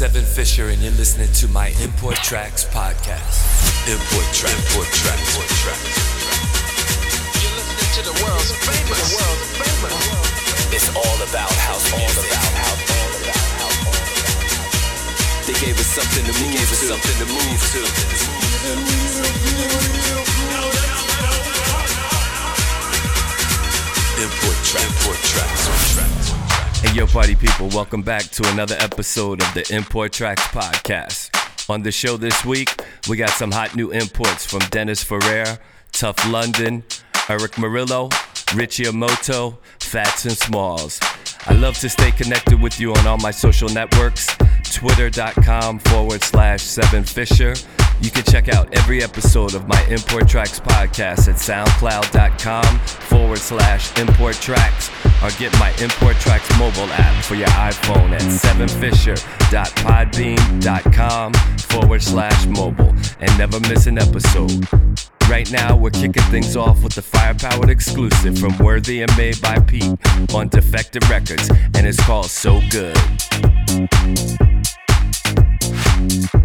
Seven Fisher, and you're listening to my Import Tracks podcast. Import Track, Import Track, Import Track. You're listening to the world's famous. The world's famous. It's all about house music. All about house, all about house. They gave us something to move. They gave us something to move to. Import Track, Import Tracks, Tracks. Hey, yo, party people, welcome back to another episode of the Import Tracks Podcast. On the show this week, we got some hot new imports from Dennis Ferrer, Tough London, Erick Morillo, Richie Amoto, Fats and Smalls. I love to stay connected with you on all my social networks, twitter.com forward slash Seven Fisher. You can check out every episode of my Import Tracks podcast at soundcloud.com forward slash import tracks or get my Import Tracks mobile app for your iPhone at sevenfisher.podbean.com forward slash mobile and never miss an episode. Right now, we're kicking things off with the firepowered exclusive from Worthy and Made by Pete on Defective Records, and it's called So Good. Import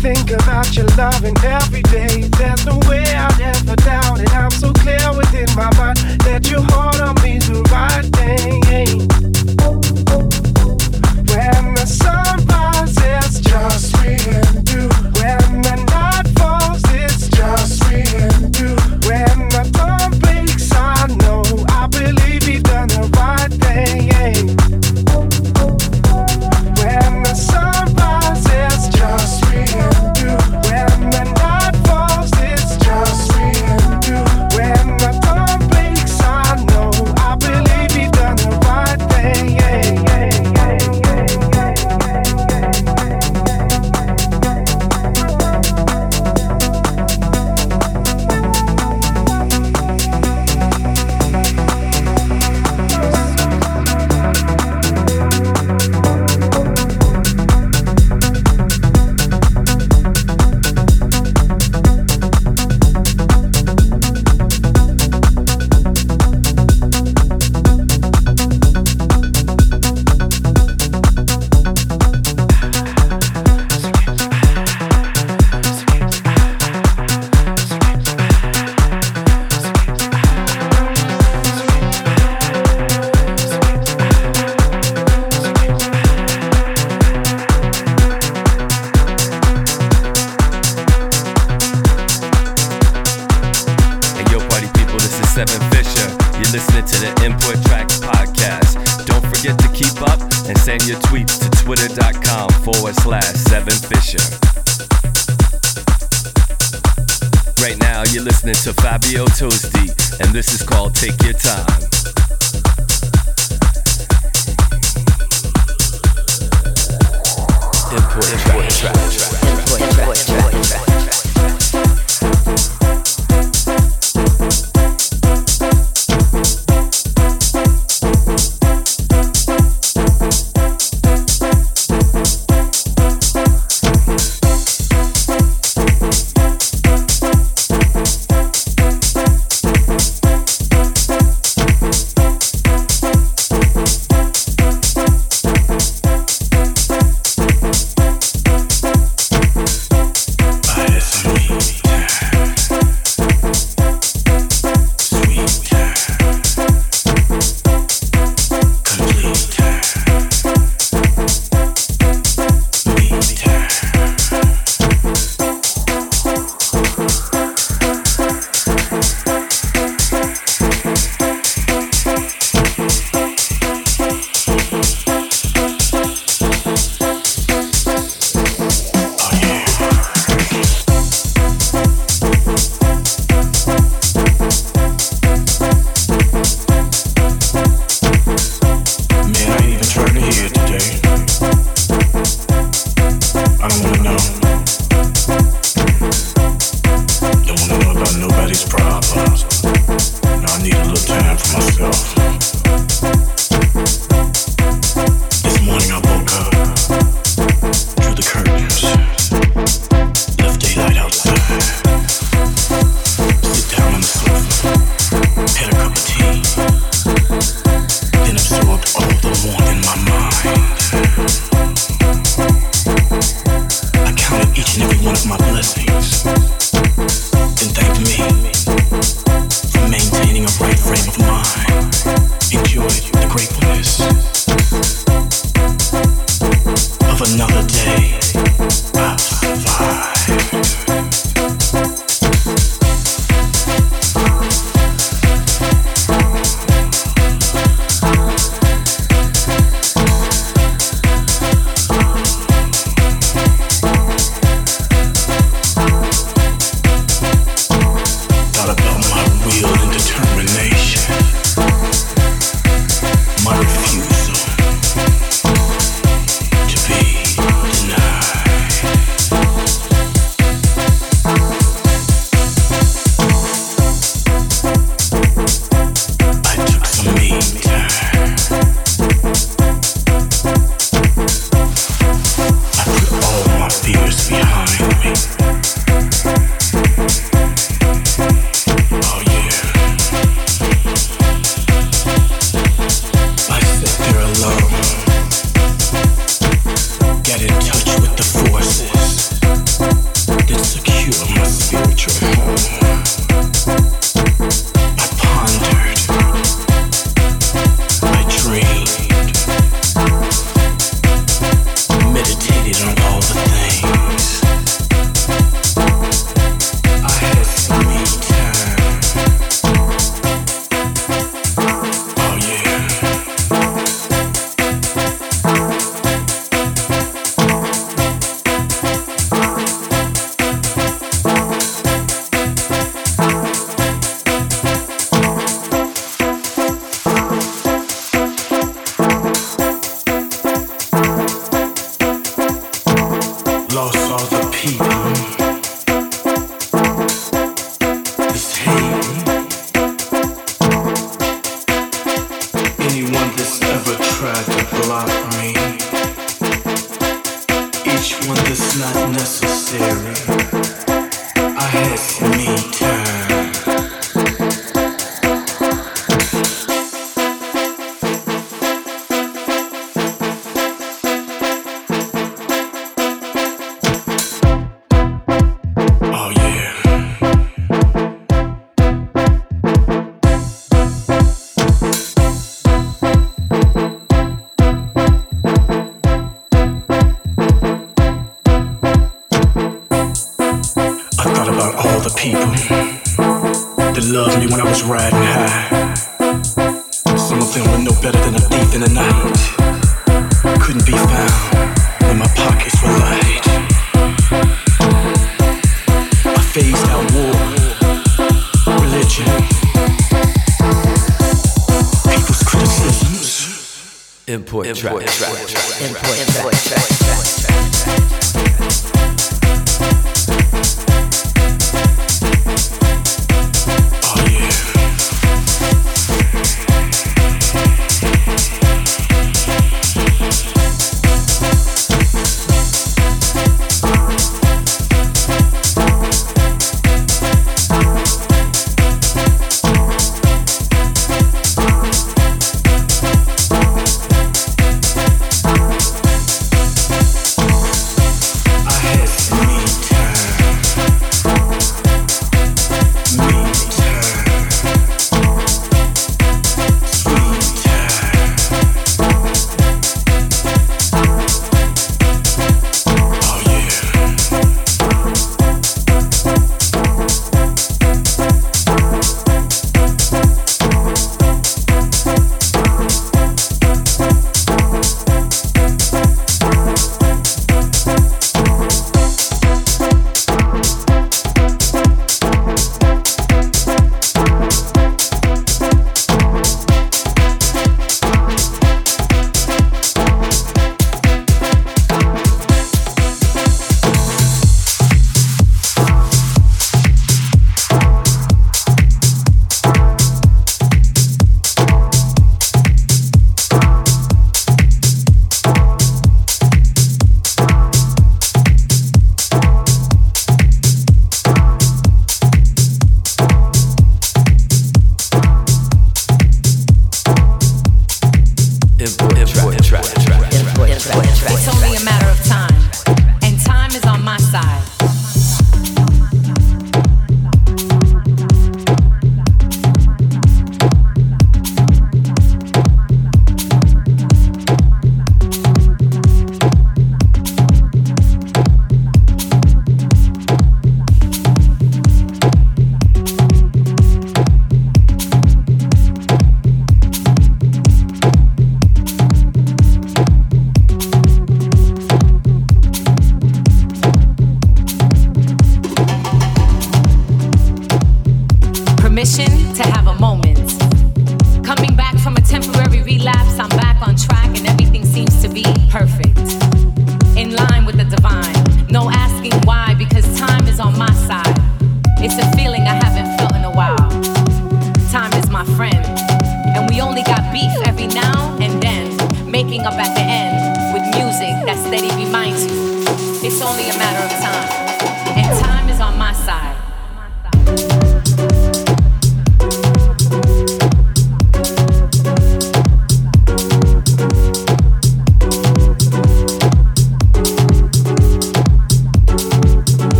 think about your loving every day. There's no way I'd ever doubt it. I'm so clear within my mind that your heart on me's the right thing. When the sun rises, just me and you.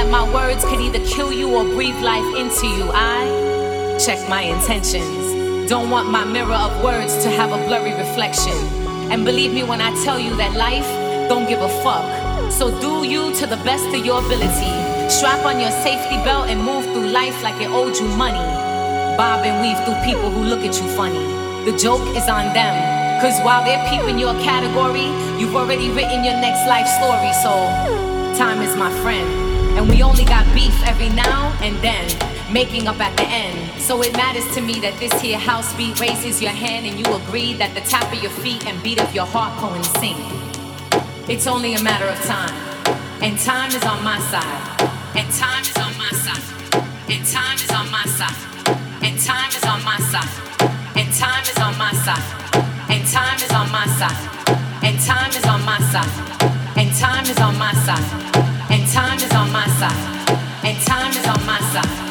That my words could either kill you or breathe life into you. I check my intentions, don't want my mirror of words to have a blurry reflection. And believe me when I tell you that life don't give a fuck So do you to the best of your ability. Strap on your safety belt and move through life like it owed you money. Bob and weave through people who look at you funny. The joke is on them. Cause while they're peeping your category, you've already written your next life story. So, time is my friend. And we only got beef every now and then, making up at the end. So it matters to me that this here house beat raises your hand and you agree that the tap of your feet and beat of your heart coincide. It's only a matter of time. And time is on my side. And time is on my side. And time is on my side. And time is on my side. And time is on my side. And time is on my side. And time is on my side. And time is on my side. Side. And time is on my side.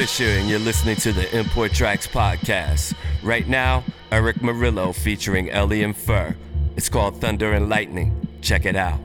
Fisher, and you're listening to the Import Tracks podcast. Right now, Erick Morillo featuring Ellie and Fur. It's called Thunder and Lightning. Check it out.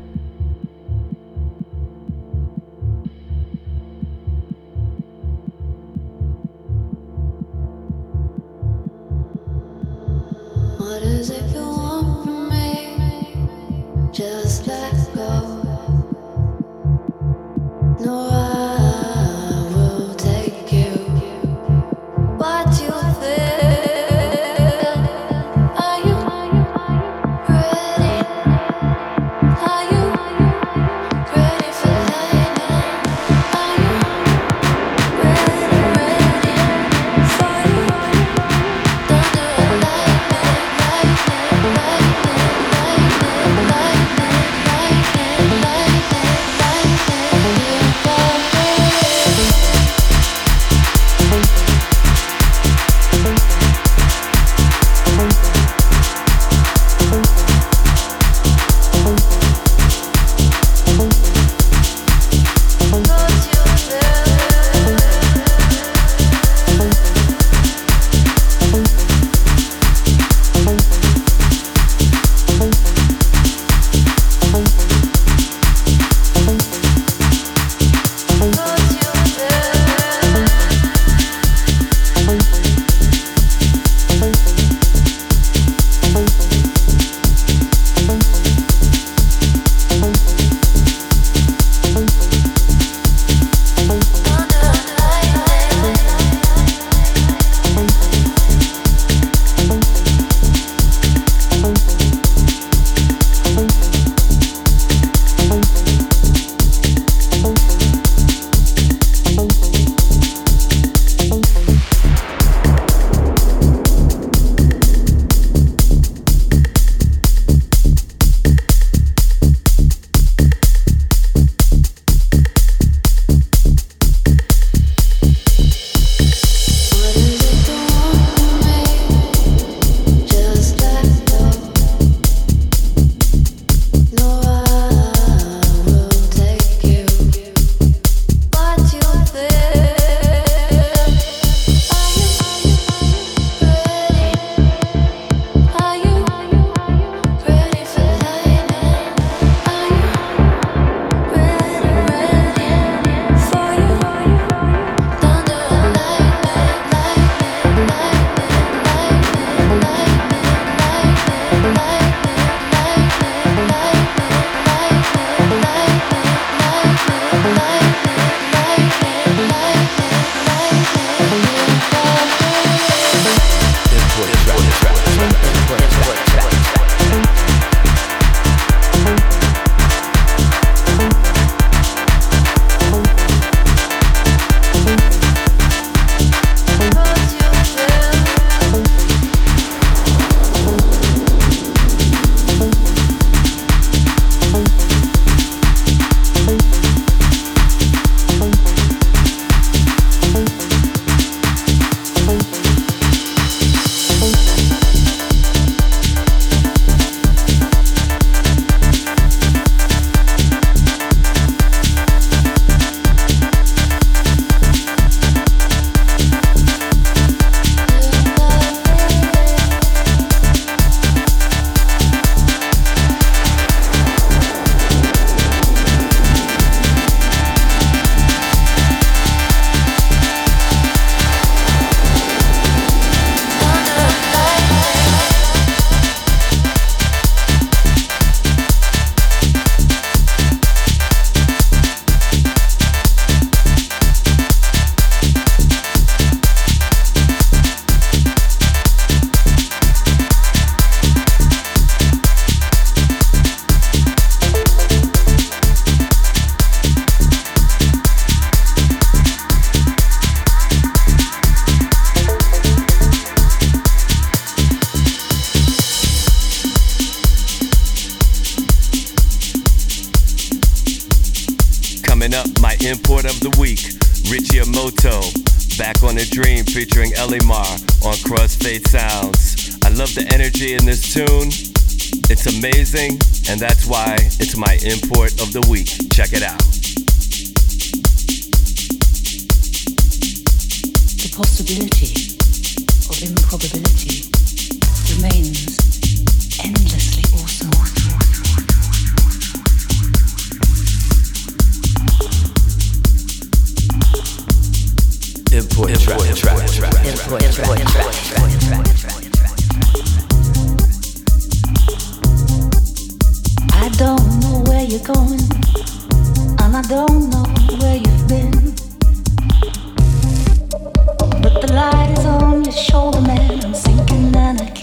Elimar on Crossfade Sounds. I love the energy in this tune. It's amazing, and that's why it's my import of the week. Check it out. The possibility of improbability remains endless. I don't know where you're going, and I don't know where you've been. But the light is on your shoulder, man. I'm sinking and I